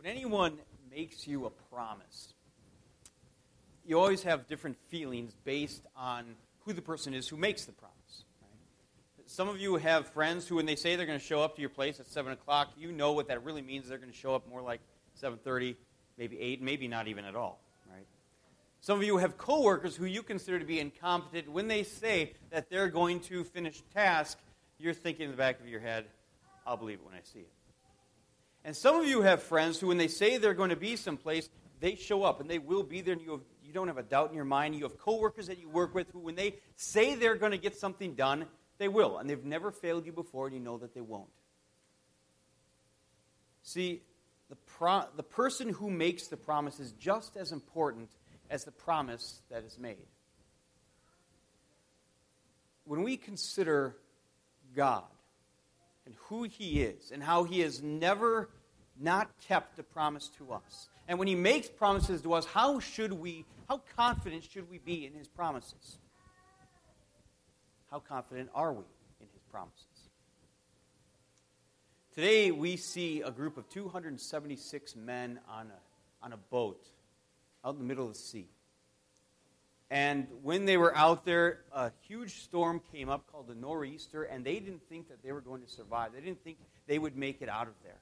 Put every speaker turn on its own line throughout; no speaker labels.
when anyone makes you a promise, you always have different feelings based on who the person is who makes the promise. Right? Some of you have friends who, when they say they're going to show up to your place at 7 o'clock, you know what that really means. They're going to show up more like 7.30, maybe 8, maybe not even at all. Right? Some of you have coworkers who you consider to be incompetent. When they say that they're going to finish a task, you're thinking in the back of your head, I'll believe it when I see it. And some of you have friends who, when they say they're going to be someplace, they show up and they will be there, and you, have, you don't have a doubt in your mind. You have coworkers that you work with who, when they say they're going to get something done, they will. And they've never failed you before, and you know that they won't. See, the, pro- the person who makes the promise is just as important as the promise that is made. When we consider God, and who He is and how He has never not kept a promise to us. And when He makes promises to us, how should we, how confident should we be in His promises? How confident are we in His promises? Today we see a group of 276 men on a, on a boat out in the middle of the sea. And when they were out there, a huge storm came up called the nor'easter, and they didn't think that they were going to survive. They didn't think they would make it out of there.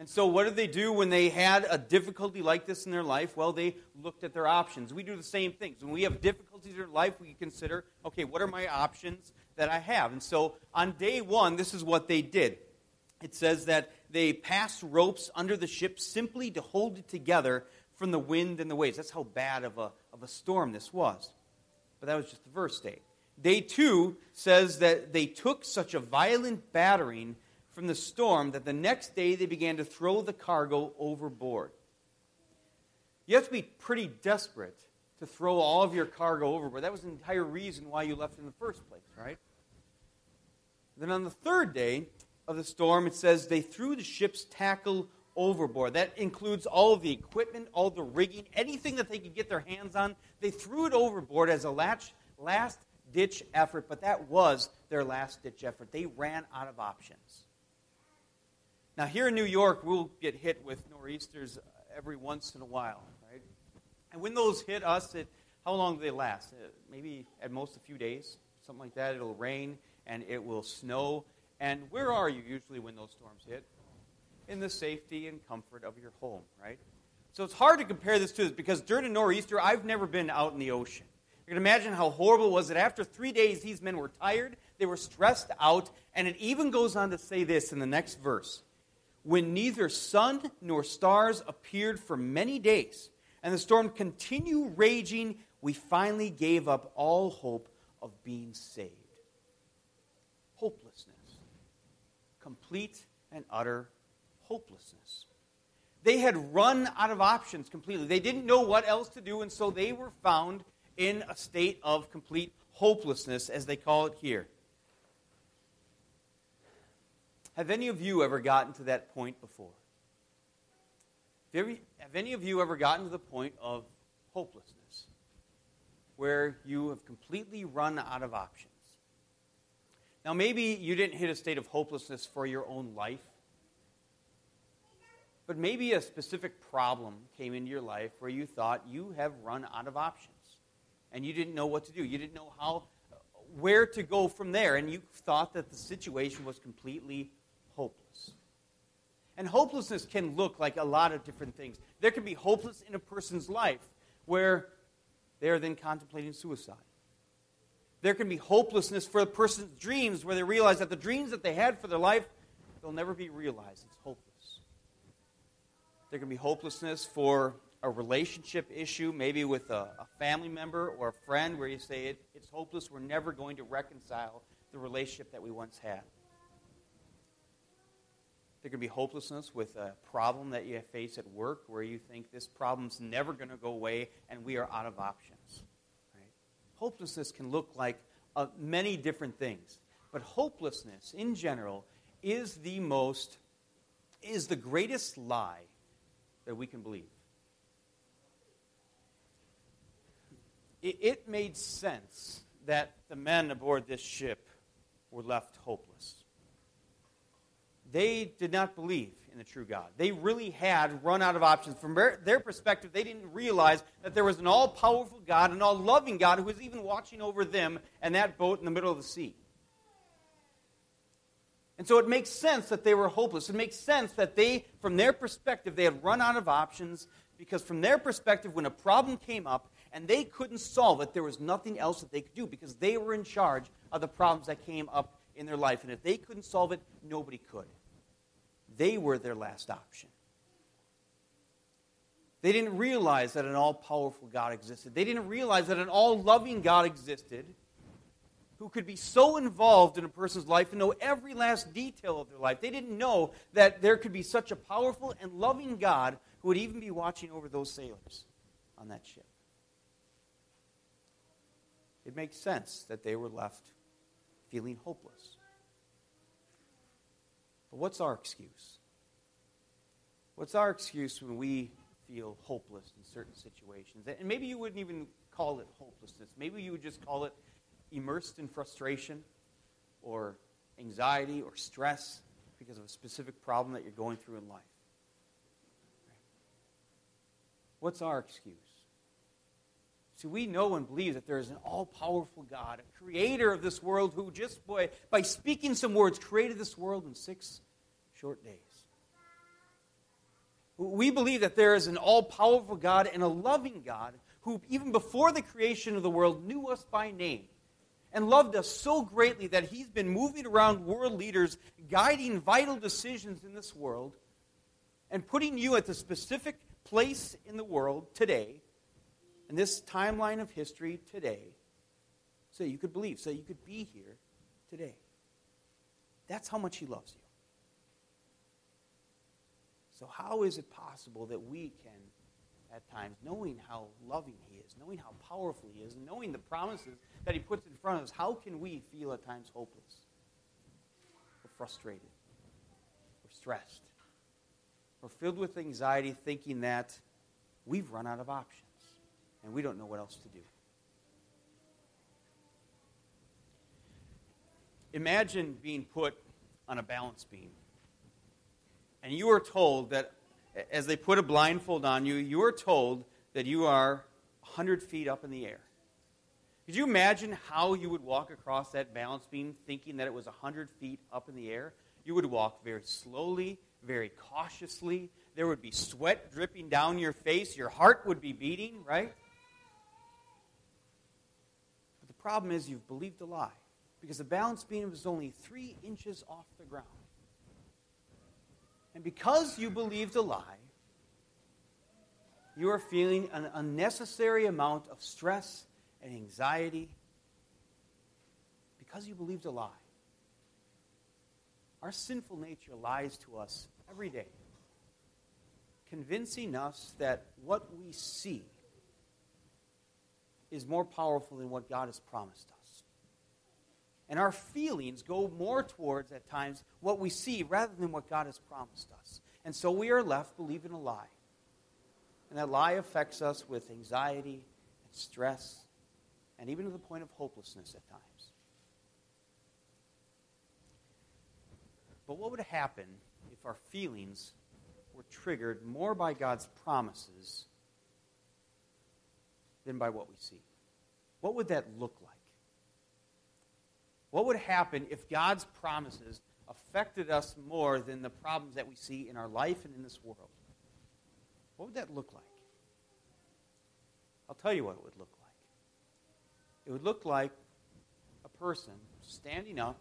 And so, what did they do when they had a difficulty like this in their life? Well, they looked at their options. We do the same things. When we have difficulties in our life, we consider, okay, what are my options that I have? And so, on day one, this is what they did. It says that they passed ropes under the ship simply to hold it together from the wind and the waves. That's how bad of a, of a storm this was. But that was just the first day. Day two says that they took such a violent battering from the storm that the next day they began to throw the cargo overboard. You have to be pretty desperate to throw all of your cargo overboard. That was the entire reason why you left in the first place, right? Then on the third day of the storm, it says they threw the ship's tackle overboard. That includes all the equipment, all the rigging, anything that they could get their hands on. They threw it overboard as a last ditch effort, but that was their last ditch effort. They ran out of options. Now, here in New York, we'll get hit with nor'easters every once in a while, right? And when those hit us, it, how long do they last? Uh, maybe at most a few days, something like that. It'll rain and it will snow. And where are you usually when those storms hit? In the safety and comfort of your home, right? So it's hard to compare this to this because during a nor'easter, I've never been out in the ocean. You can imagine how horrible it was that after three days, these men were tired, they were stressed out, and it even goes on to say this in the next verse When neither sun nor stars appeared for many days, and the storm continued raging, we finally gave up all hope of being saved. Hopelessness. Complete and utter hopelessness. They had run out of options completely. They didn't know what else to do, and so they were found in a state of complete hopelessness, as they call it here. Have any of you ever gotten to that point before? Have any of you ever gotten to the point of hopelessness where you have completely run out of options? Now, maybe you didn't hit a state of hopelessness for your own life, but maybe a specific problem came into your life where you thought you have run out of options and you didn't know what to do. You didn't know how where to go from there and you thought that the situation was completely hopeless. And hopelessness can look like a lot of different things. There can be hopeless in a person's life where they are then contemplating suicide. There can be hopelessness for a person's dreams where they realize that the dreams that they had for their life, they'll never be realized. It's hopeless. There can be hopelessness for a relationship issue, maybe with a, a family member or a friend, where you say it, it's hopeless. We're never going to reconcile the relationship that we once had. There can be hopelessness with a problem that you face at work where you think this problem's never going to go away and we are out of options. Right? Hopelessness can look like uh, many different things. But hopelessness, in general, is the most, is the greatest lie that we can believe. It, it made sense that the men aboard this ship were left hopeless. They did not believe in the true God. They really had run out of options. From their, their perspective, they didn't realize that there was an all powerful God, an all loving God who was even watching over them and that boat in the middle of the sea. And so it makes sense that they were hopeless. It makes sense that they, from their perspective, they had run out of options because, from their perspective, when a problem came up and they couldn't solve it, there was nothing else that they could do because they were in charge of the problems that came up in their life. And if they couldn't solve it, nobody could. They were their last option. They didn't realize that an all powerful God existed. They didn't realize that an all loving God existed who could be so involved in a person's life and know every last detail of their life. They didn't know that there could be such a powerful and loving God who would even be watching over those sailors on that ship. It makes sense that they were left feeling hopeless. But what's our excuse? What's our excuse when we feel hopeless in certain situations? And maybe you wouldn't even call it hopelessness. Maybe you would just call it immersed in frustration or anxiety or stress because of a specific problem that you're going through in life. What's our excuse? See, we know and believe that there is an all powerful God, a creator of this world, who just by, by speaking some words created this world in six short days. We believe that there is an all powerful God and a loving God who, even before the creation of the world, knew us by name and loved us so greatly that he's been moving around world leaders, guiding vital decisions in this world, and putting you at the specific place in the world today, in this timeline of history today, so you could believe, so you could be here today. That's how much he loves you. So, how is it possible that we can at times, knowing how loving He is, knowing how powerful He is, and knowing the promises that He puts in front of us, how can we feel at times hopeless? Or frustrated. Or stressed. Or filled with anxiety, thinking that we've run out of options and we don't know what else to do? Imagine being put on a balance beam and you are told that as they put a blindfold on you, you are told that you are 100 feet up in the air. Could you imagine how you would walk across that balance beam thinking that it was 100 feet up in the air? You would walk very slowly, very cautiously. There would be sweat dripping down your face. Your heart would be beating, right? But the problem is you've believed a lie because the balance beam is only three inches off the ground. And because you believed a lie, you are feeling an unnecessary amount of stress and anxiety because you believed a lie. Our sinful nature lies to us every day, convincing us that what we see is more powerful than what God has promised us. And our feelings go more towards, at times, what we see rather than what God has promised us. And so we are left believing a lie. And that lie affects us with anxiety and stress and even to the point of hopelessness at times. But what would happen if our feelings were triggered more by God's promises than by what we see? What would that look like? What would happen if God's promises affected us more than the problems that we see in our life and in this world? What would that look like? I'll tell you what it would look like. It would look like a person standing up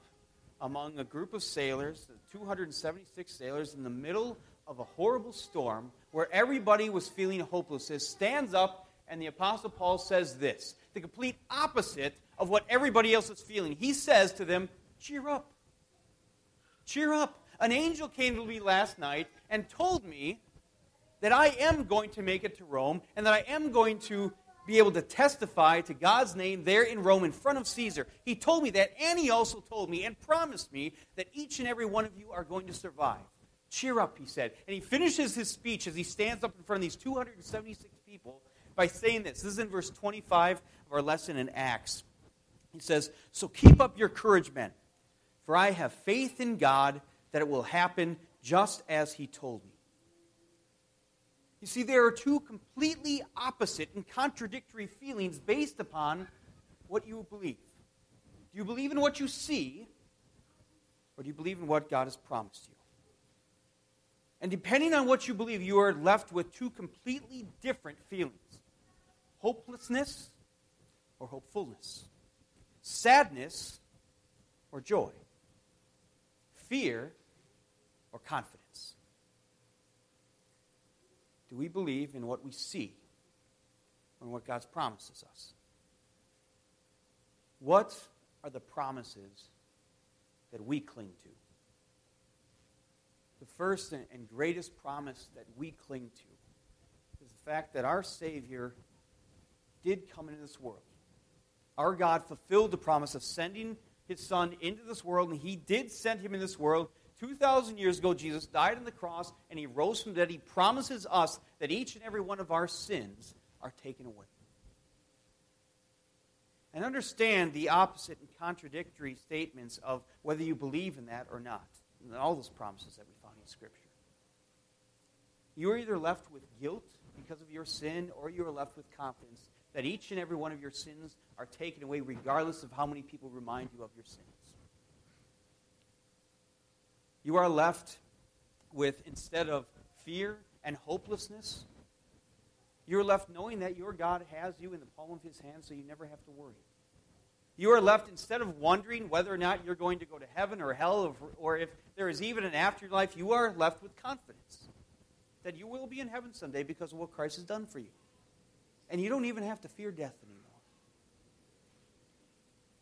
among a group of sailors, 276 sailors, in the middle of a horrible storm where everybody was feeling hopeless, stands up, and the Apostle Paul says this the complete opposite of what everybody else is feeling. He says to them, Cheer up. Cheer up. An angel came to me last night and told me that I am going to make it to Rome and that I am going to be able to testify to God's name there in Rome in front of Caesar. He told me that, and he also told me and promised me that each and every one of you are going to survive. Cheer up, he said. And he finishes his speech as he stands up in front of these 276 people by saying this. This is in verse 25 of our lesson in Acts. He says, So keep up your courage, men, for I have faith in God that it will happen just as he told me. You see, there are two completely opposite and contradictory feelings based upon what you believe. Do you believe in what you see, or do you believe in what God has promised you? And depending on what you believe, you are left with two completely different feelings hopelessness or hopefulness, sadness or joy, fear or confidence. Do we believe in what we see or what God promises us? What are the promises that we cling to? The first and greatest promise that we cling to is the fact that our Savior did come into this world. Our God fulfilled the promise of sending his Son into this world, and he did send him in this world. 2,000 years ago, Jesus died on the cross, and he rose from the dead. He promises us that each and every one of our sins are taken away. And understand the opposite and contradictory statements of whether you believe in that or not. And all those promises that we find in Scripture. You are either left with guilt because of your sin, or you are left with confidence that each and every one of your sins are taken away, regardless of how many people remind you of your sins. You are left with, instead of fear and hopelessness, you're left knowing that your God has you in the palm of his hand, so you never have to worry. You are left, instead of wondering whether or not you're going to go to heaven or hell, or if there is even an afterlife, you are left with confidence that you will be in heaven someday because of what Christ has done for you. And you don't even have to fear death anymore.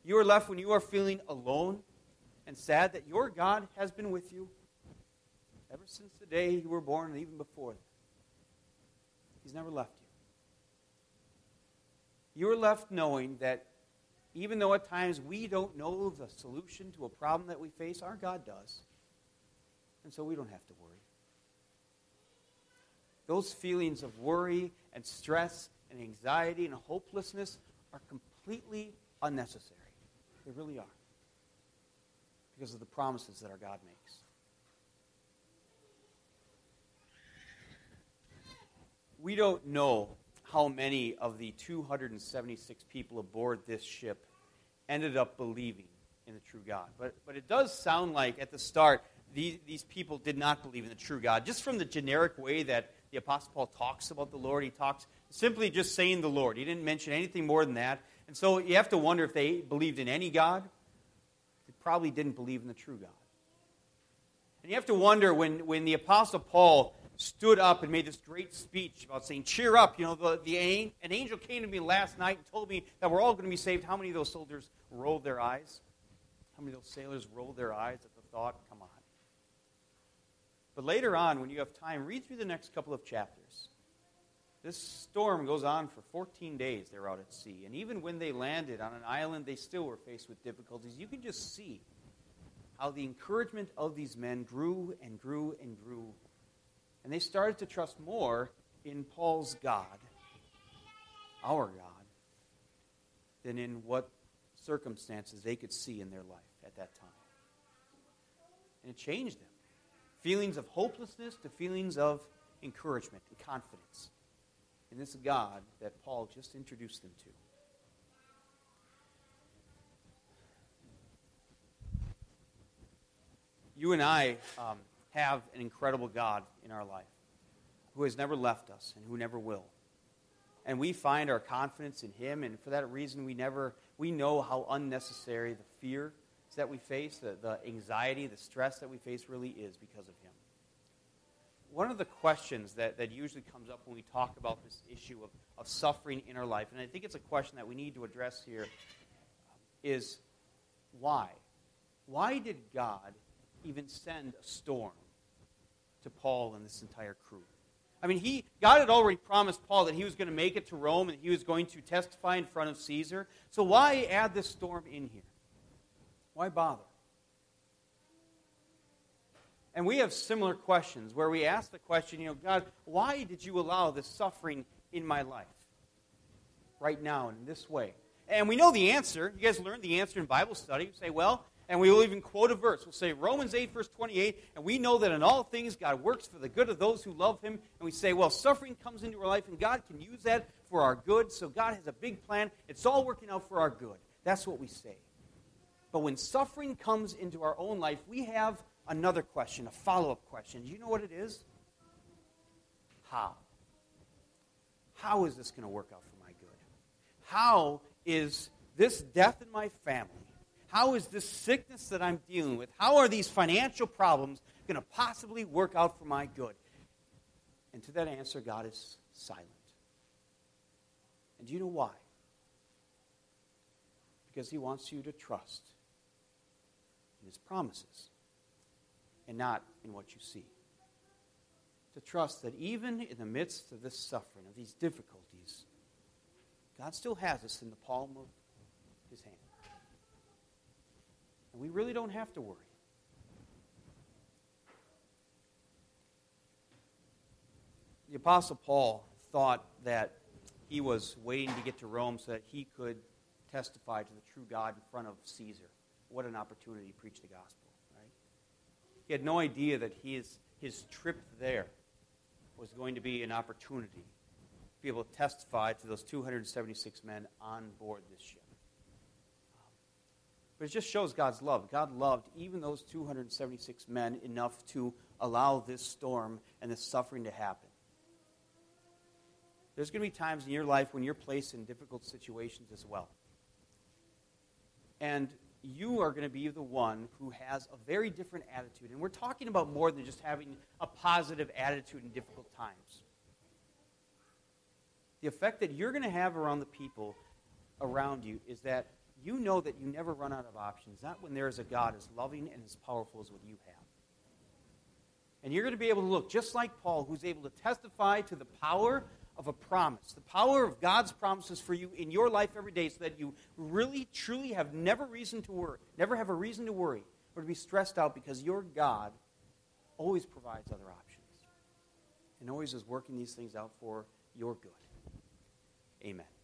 You are left when you are feeling alone and sad that your God has been with you ever since the day you were born and even before that. He's never left you. You are left knowing that even though at times we don't know the solution to a problem that we face, our God does. And so we don't have to worry. Those feelings of worry and stress and anxiety and hopelessness are completely unnecessary. They really are. Because of the promises that our God makes. We don't know how many of the 276 people aboard this ship ended up believing in the true God. But, but it does sound like at the start these, these people did not believe in the true God. Just from the generic way that the Apostle Paul talks about the Lord, he talks simply just saying the Lord. He didn't mention anything more than that. And so you have to wonder if they believed in any God. They probably didn't believe in the true God. And you have to wonder when, when the Apostle Paul stood up and made this great speech about saying, Cheer up. You know, the, the, an angel came to me last night and told me that we're all going to be saved. How many of those soldiers rolled their eyes? How many of those sailors rolled their eyes at the thought? Come on. But later on, when you have time, read through the next couple of chapters. This storm goes on for 14 days. They're out at sea. And even when they landed on an island, they still were faced with difficulties. You can just see how the encouragement of these men grew and grew and grew. And they started to trust more in Paul's God, our God, than in what circumstances they could see in their life at that time. And it changed them. Feelings of hopelessness to feelings of encouragement and confidence in this God that Paul just introduced them to. You and I um, have an incredible God in our life who has never left us and who never will. And we find our confidence in him, and for that reason, we never we know how unnecessary the fear that we face, the, the anxiety, the stress that we face really is because of him one of the questions that, that usually comes up when we talk about this issue of, of suffering in our life, and I think it's a question that we need to address here, is why? Why did God even send a storm to Paul and this entire crew? I mean, he, God had already promised Paul that he was going to make it to Rome and he was going to testify in front of Caesar. So why add this storm in here? Why bother? And we have similar questions where we ask the question, you know, God, why did you allow this suffering in my life right now in this way? And we know the answer. You guys learned the answer in Bible study. You say, well, And we will even quote a verse. We'll say Romans 8, verse 28, and we know that in all things God works for the good of those who love Him. And we say, well, suffering comes into our life, and God can use that for our good. So God has a big plan. It's all working out for our good. That's what we say. But when suffering comes into our own life, we have another question, a follow up question. You know what it is? How? How is this going to work out for my good? How is this death in my family? How is this sickness that I'm dealing with? How are these financial problems going to possibly work out for my good? And to that answer, God is silent. And do you know why? Because He wants you to trust in His promises and not in what you see. To trust that even in the midst of this suffering, of these difficulties, God still has us in the palm of His hand. And we really don't have to worry. The Apostle Paul thought that he was waiting to get to Rome so that he could testify to the true God in front of Caesar. What an opportunity to preach the gospel, right? He had no idea that his, his trip there was going to be an opportunity to be able to testify to those 276 men on board this ship. But it just shows God's love. God loved even those 276 men enough to allow this storm and this suffering to happen. There's going to be times in your life when you're placed in difficult situations as well. And you are going to be the one who has a very different attitude. And we're talking about more than just having a positive attitude in difficult times. The effect that you're going to have around the people around you is that you know that you never run out of options, not when there is a God as loving and as powerful as what you have. And you're going to be able to look just like Paul, who's able to testify to the power of a promise, the power of God's promises for you in your life every day, so that you really, truly have never reason to worry, never have a reason to worry or to be stressed out because your God always provides other options and always is working these things out for your good. Amen.